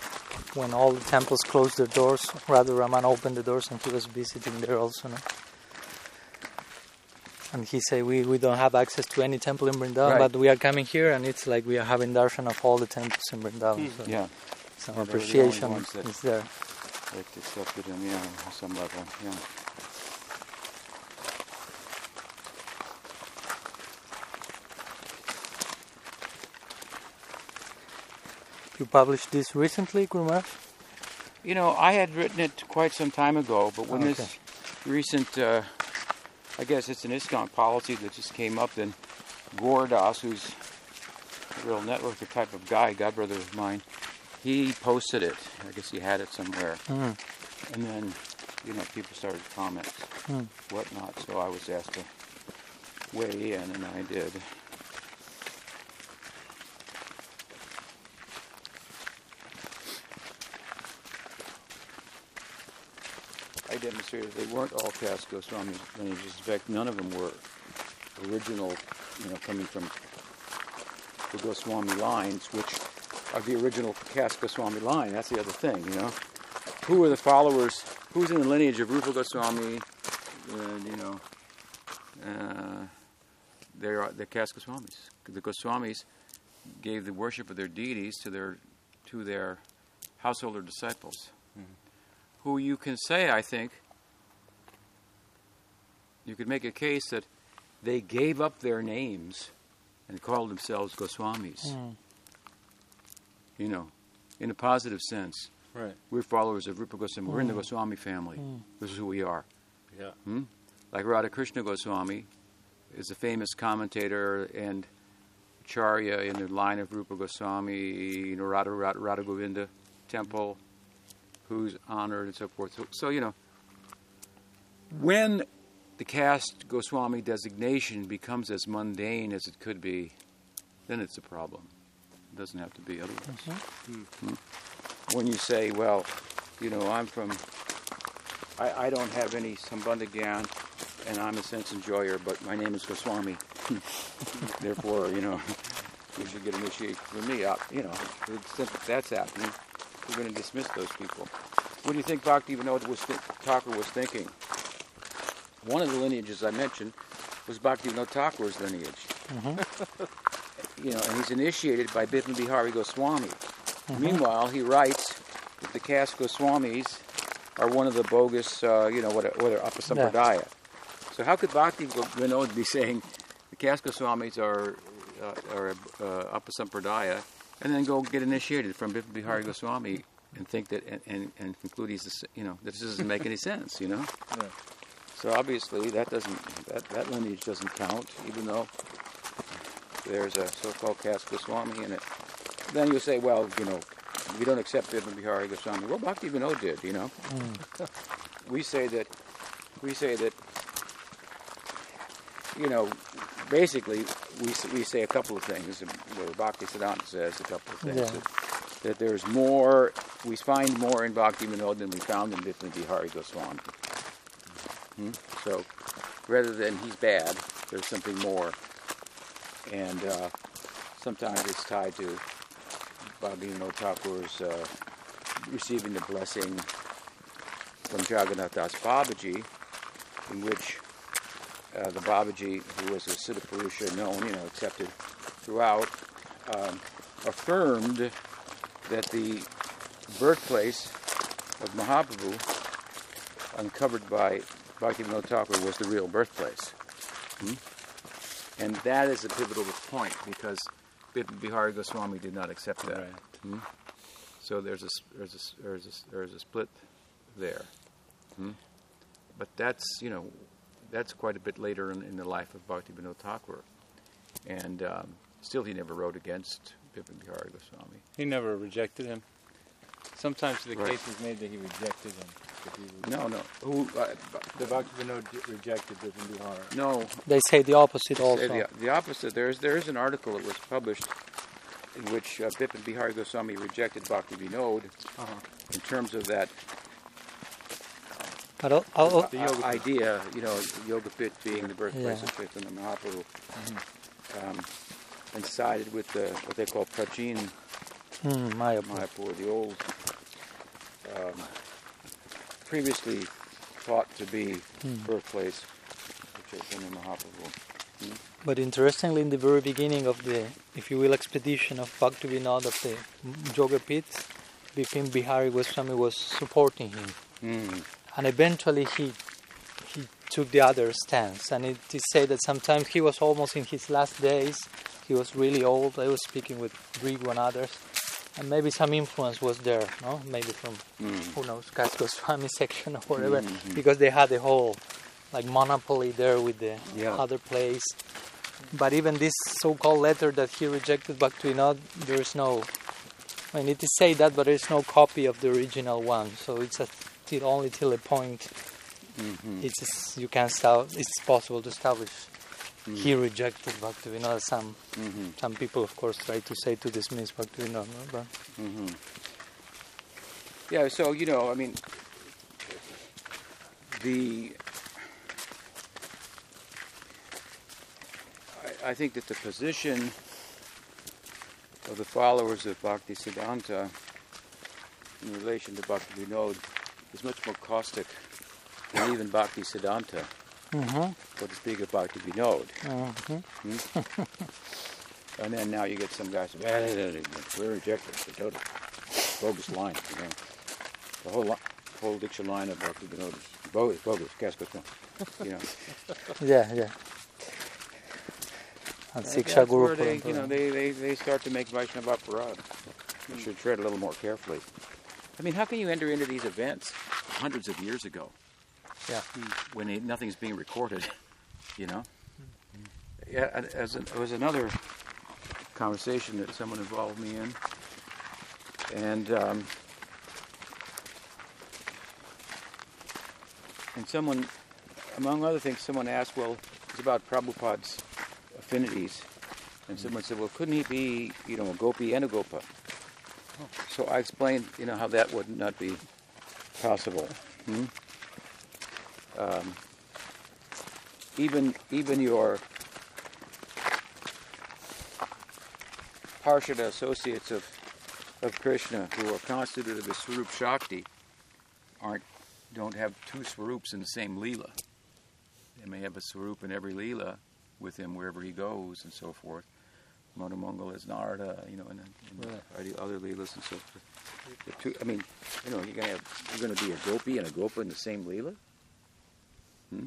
when all the temples closed their doors, Radha Raman opened the doors and he was visiting there also. No? And he said we, we don't have access to any temple in Vrindavan, Right. but we are coming here, and it's like we are having darshan of all the temples in Vrindavan. Hmm. So Yeah, some Yeah, they're the only appreciation ones that- is there. that accepted him, yeah, some level, yeah. You published this recently, Guru You know, I had written it quite some time ago, but when Okay. this recent, uh, I guess it's an ISKCON policy that just came up, then Gordas, who's a real networker type of guy, god brother of mine, he posted it. I guess he had it somewhere. Mm. And then, you know, people started comments, Mm. whatnot, so I was asked to weigh in, and I did. They weren't all caste Goswami lineages. In fact, none of them were original, you know, coming from the Goswami lines, which are the original caste Goswami line. That's the other thing, you know. Who are the followers? Who's in the lineage of Rupa Goswami? And, you know, uh, they are the caste Goswamis. The Goswamis gave the worship of their deities to their to their householder disciples who you can say, I think, you could make a case that they gave up their names and called themselves Goswamis. Mm. You know, in a positive sense. Right. We're followers of Rupa Goswami. We're in the Mm. Goswami family. Mm. This is who we are. Yeah. Hmm? Like Radhakrishna Goswami is a famous commentator and Charya in the line of Rupa Goswami, you know, Radha, Radha, Radha Govinda temple, who's honored and so forth. So, so, you know, when the caste Goswami designation becomes as mundane as it could be, then it's a problem. It doesn't have to be otherwise. Hmm. When you say, well, you know, I'm from I, I don't have any Sambandha Gyan, and I'm a sense enjoyer, but my name is Goswami. Therefore, you know, you should get initiated from me. Up, you know, to the extent that that's happening, we're going to dismiss those people. What do you think Bhakti Vinod was th- Thakur was thinking? One of the lineages I mentioned was Bhakti Thakur's lineage. You know, and he's initiated by Bipin Bihari Goswami. Meanwhile, he writes that the caste Goswamis are one of the bogus, uh, you know, what are, what are Apasampradaya. So how could Bhakti Vinod be saying the caste Goswamis are uh, are uh, Apasampradaya, and then go get initiated from Bipin Bihari Goswami and think that and, and, and conclude he's the, you know this doesn't make any sense, you know. Right. So obviously that doesn't that, that lineage doesn't count, even though there's a so-called caste Goswami in it. Then you say, well, you know, we don't accept Bipin Bihari Goswami. Well, Bhakti Vinod did, you know. Hmm. we say that we say that you know basically we we say a couple of things. Where Bhakti Siddhanta says a couple of things Yeah. that, that there's more. We find more in Bhakti Vinod than we found in Bipin Bihari Goswami. Hmm? So rather than he's bad, there's something more, and uh, sometimes it's tied to Bhakti Vinod Thakur's uh, receiving the blessing from Jagannath Das Babaji, in which uh, the Babaji, who was a Siddha known, you know, accepted throughout, um, affirmed that the birthplace of Mahaprabhu, uncovered by Bhaktivinoda Thakur, was the real birthplace. Hmm? And that is a pivotal point because Bihari Goswami did not accept that. Right. Hmm? So there's a, there's a, there's a, there's a split there. Hmm? But that's, you know, that's quite a bit later in, in the life of Bhakti Vinod Thakur. And um, still he never wrote against Bipin Bihari Goswami. He never rejected him. Sometimes the Right. case is made that he rejected him. That No, no. Who, uh, The Bhakti Vinod rejected Bipin Bihar. no, They say the opposite Say also. the, the opposite. There's there is an article that was published in which uh, Bipin Bihari Goswami rejected Bhakti Vinod in terms of that But al- al- uh, uh, idea, you know, Yoga Pith being the birthplace Yeah. of Chaitanya Mahaprabhu, um, and sided with the, what they call Prachin Hmm, Mayapur. Mayapur, the old, um, previously thought to be Hmm. birthplace of Chaitanya Mahaprabhu. But interestingly, in the very beginning of the, if you will, expedition of Bhaktivinoda of the Yoga Pith, Bipin Bihari Goswami was supporting him. Mm. And eventually he he took the other stance. And it is said that sometimes he was almost in his last days. He was really old. I was speaking with Rigu and others. And maybe some influence was there, no? Maybe from, Mm. who knows, Kas Goswami section or whatever. Mhm. Because they had the whole like monopoly there with the Yeah. other place. But even this so-called letter that he rejected Bhaktivinoda, there is no. I mean, it is say that, but there is no copy of the original one. So it's a, till only till a point. Mhm. It's you can establish. It's possible to establish. Mm. He rejected Bhaktivinoda. Some Mhm. some people, of course, try to say to dismiss Bhaktivinoda, no? but hmm Yeah, so you know, I mean, the I, I think that the position of the followers of Bhakti Siddhanta in relation to Bhakti Vinod is much more caustic than even Bhakti Siddhanta, mm-hmm. so to speak of Bhakti Vinod. Mm-hmm. And then now you get some guys, we're rejected. It's a total bogus line, you know. The whole li- whole diction line of Bhakti Vinod is bogus, bogus, cascos, you know. yeah, yeah. And And Siksha Guru they, you know, they, they, they start to make Vaishnava Parad. You should tread a little more carefully. I mean, how can you enter into these events hundreds of years ago? Yeah. When it, nothing's being recorded, you know? Yeah, as an, there was another conversation that someone involved me in, and um, and someone, among other things, someone asked, well, it's about Prabhupada's affinities, and someone said, well, couldn't he be, you know, a gopi and a gopa? So I explained, you know, how that would not be possible. Hmm? Um, even even your Parshada associates of of Krishna who are constituted of the Swarup Shakti aren't don't have two Swarups in the same Leela. They may have a Swarup in every Leela with him wherever he goes and so forth. Monamangal is Narada, you know, and, and the other Leelas and so forth. Two, I mean, you know, you're gonna have you're gonna be a gopi and a gopa in the same Leela. Hmm?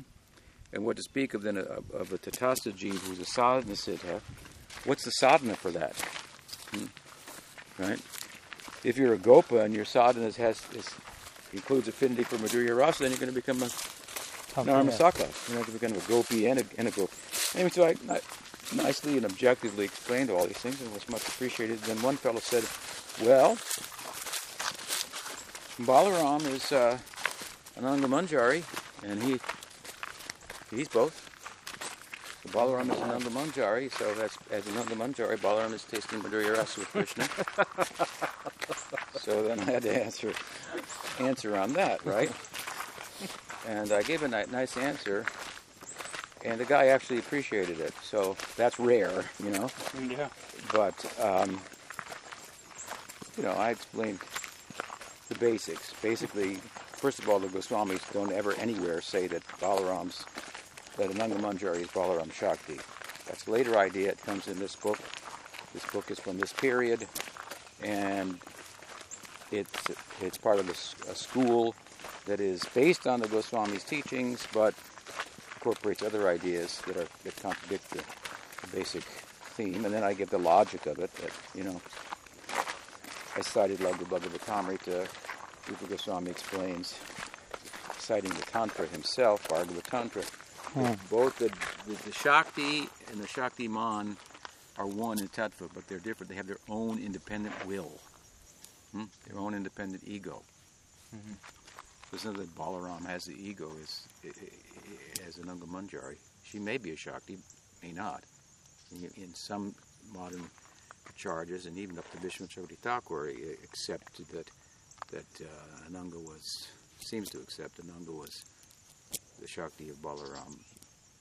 And what to speak of then of, of a Tatasta jeev who's a sadhana siddha? What's the sadhana for that? Hmm? Right? If you're a gopa and your sadhana has is, includes affinity for Madhurya Rasa, then you're going to become a. Narmasaka. You're going to become a gopi and a, and a gopi. Anyway, so I, I nicely and objectively explained all these things and was much appreciated. Then one fellow said, well, Balaram is uh, Ananga Manjari, and he he's both. So Balaram is Ananga Manjari, so that's as Ananga Manjari, Balaram is tasting Madhurya Rasa with Krishna. so then I had to answer answer on that, right? And I gave a ni- nice answer, and the guy actually appreciated it. So that's rare, you know. Yeah. But um, you know, I explained the basics. Basically, first of all, the Goswamis don't ever anywhere say that Balaram's that Manjari is Balaram Shakti. That's a later idea. It comes in this book. This book is from this period, and it's it's part of a school that is based on the Goswami's teachings, but incorporates other ideas that are that contradict the, the basic theme. And then I give the logic of it. That you know, I cited Laghu Bhagavatamrita. Rupa Goswami explains, citing the Tantra himself, Bhagavad Tantra. Both the, the, the Shakti and the Shakti Man are one in Tattva, but they're different. They have their own independent will, hmm? their own independent ego. It's not that Balaram has the ego as, as an Manjari. She may be a Shakti, may not. In, in some modern charges, and even up to Vishnu Vishwachariti Thakur, accepted that that uh, Ananga was seems to accept Ananga was the Shakti of Balaram.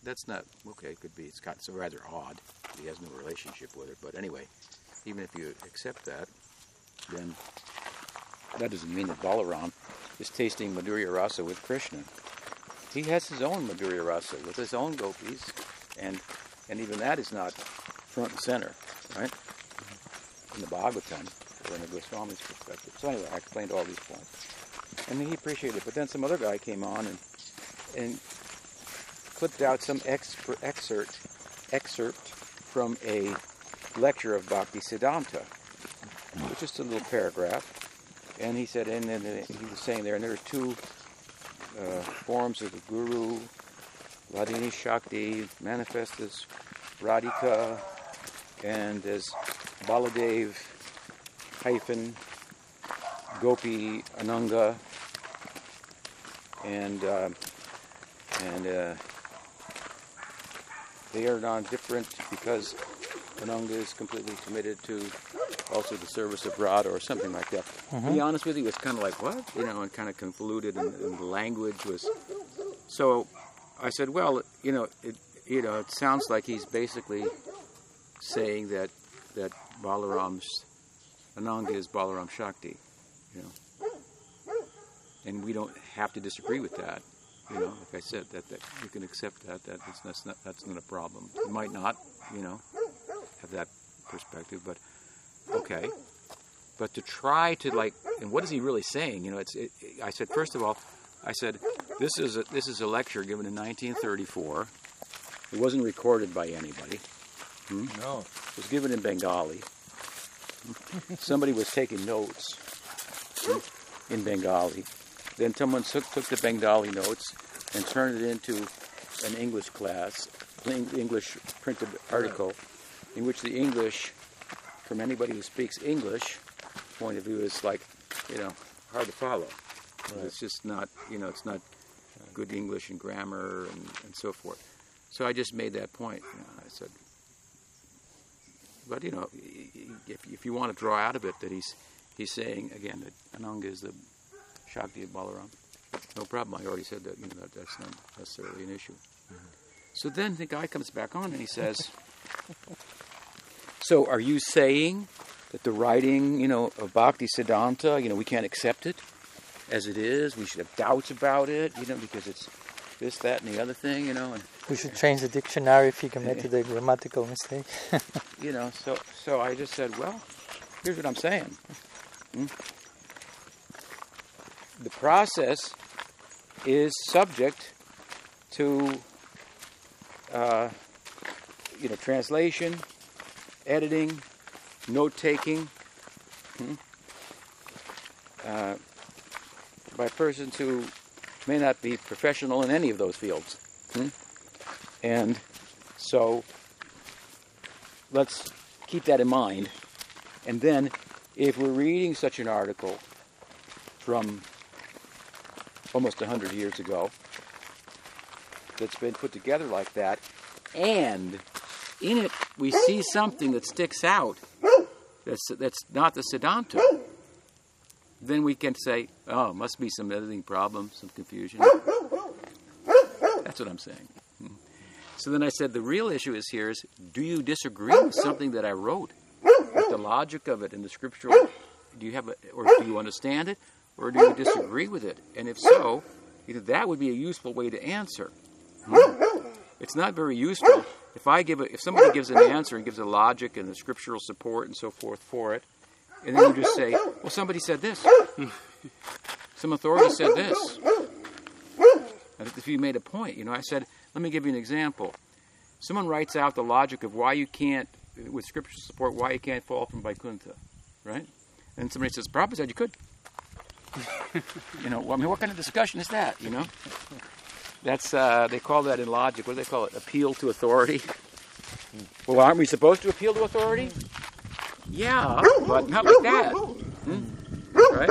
That's not okay. It could be. It's got, it's rather odd. He has no relationship with her. But anyway, even if you accept that, then that doesn't mean that Balaram is tasting Madhurya Rasa with Krishna. he has his own Madhurya Rasa with his own gopis, and and even that is not front and center, right? In the Bhagavatam, or in the Goswami's perspective. So anyway, I explained all these points, and he appreciated it. But then some other guy came on and and clipped out some excerpt excerpt from a lecture of Bhakti Siddhanta, just a little paragraph. And he said, and then he was saying there, and there are two uh, forms of the Guru, Hladini Shakti, manifest as Radhika, and as Baladev hyphen Gopi Ananga, and uh, and uh, they are non-different because Ananga is completely committed to also the service of Radha or something like that. To be honest with you, it's kind of like what you know, and kind of convoluted, and, and the language was. So I said, well, you know, it you know, it sounds like he's basically saying that that Balaram's Ananga is Balaram Shakti, you know, and we don't have to disagree with that. You know, like I said, that, that you can accept that. that that's, that's not that's not a problem. You might not, you know, have that perspective, but okay. But to try to like, and what is he really saying? You know, it's. It, I said first of all, I said this is a, this is a lecture given in 1934. It wasn't recorded by anybody. Hmm? No. It was given in Bengali. Somebody was taking notes hmm, in Bengali. Then someone took, took the Bengali notes and turned it into an English class, Eng- English printed article, in which the English, from anybody who speaks English point of view, is like, you know, hard to follow. It's just not, you know, it's not good English and grammar and, and so forth. So I just made that point. You know, I said, but you know, if, if you want to draw out of it that he's he's saying again that Ananga is the Shakti of Balaram, no problem. I already said that. You know, that that's not necessarily an issue. So then the guy comes back on and he says, "So are you saying that the writing, you know, of Bhakti Siddhanta, you know, we can't accept it as it is? We should have doubts about it, you know, because it's this, that, and the other thing, you know, and We should change the dictionary if he committed a grammatical mistake. you know, so so I just said, well, here's what I'm saying. Hmm? The process is subject to, uh, you know, translation, editing, note taking, hmm, uh, by persons who may not be professional in any of those fields. Hmm? And so let's keep that in mind. And then, if we're reading such an article from almost 100 years ago that's been put together like that, and in it we see something that sticks out that's, that's not the Siddhanta, then we can say, oh, must be some editing problem, some confusion. That's what I'm saying. So then I said, the real issue is here is, do you disagree with something that I wrote? With the logic of it and the scriptural, do you have, a, or do you understand it, or do you disagree with it? And if so, either that would be a useful way to answer. Hmm? It's not very useful if I give a, if somebody gives an answer and gives a logic and the scriptural support and so forth for it, and then you just say, well, somebody said this, some authority said this. And if you made a point, you know, I said, let me give you an example. Someone writes out the logic of why you can't, with scriptural support, why you can't fall from Vaikuntha, right? And somebody says, Prabhupada said you could. You know, I mean, what kind of discussion is that, you know? That's, uh, they call that in logic, what do they call it? Appeal to authority. Well, aren't we supposed to appeal to authority? Yeah, but not like that. Hmm? Right?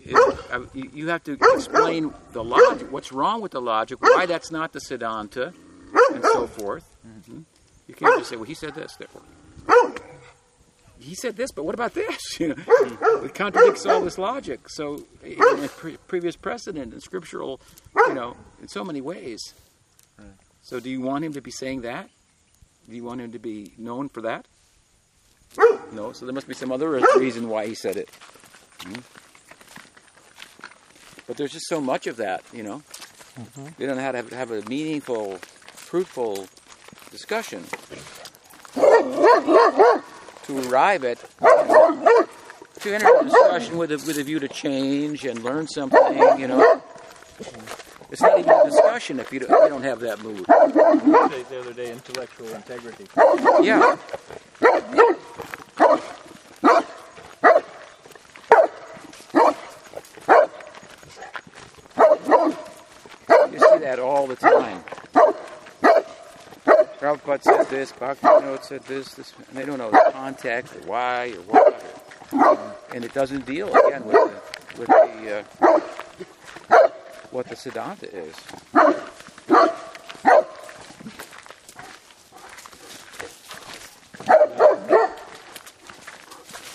It- uh, you you have to explain the logic. What's wrong with the logic? Why that's not the Siddhanta, and so forth. Mhm. You can't just say, "Well, he said this." Therefore, he said this, but what about this? You know, it contradicts all this logic. So, pre- previous precedent and scriptural, you know, in so many ways. So, do you want him to be saying that? Do you want him to be known for that? No. So there must be some other reason why he said it. Hmm? But there's just so much of that, you know. They don't know how to have, have a meaningful, fruitful discussion to arrive at to enter a discussion with a, with a view to change and learn something. You know, it's not even a discussion if you don't, if you don't have that mood. The other day, intellectual integrity. Yeah see that all the time. Said this, Bhaktivinoda said this, this, and they don't know the context or why or what. And it doesn't deal again with the, with the uh, what the Siddhanta is.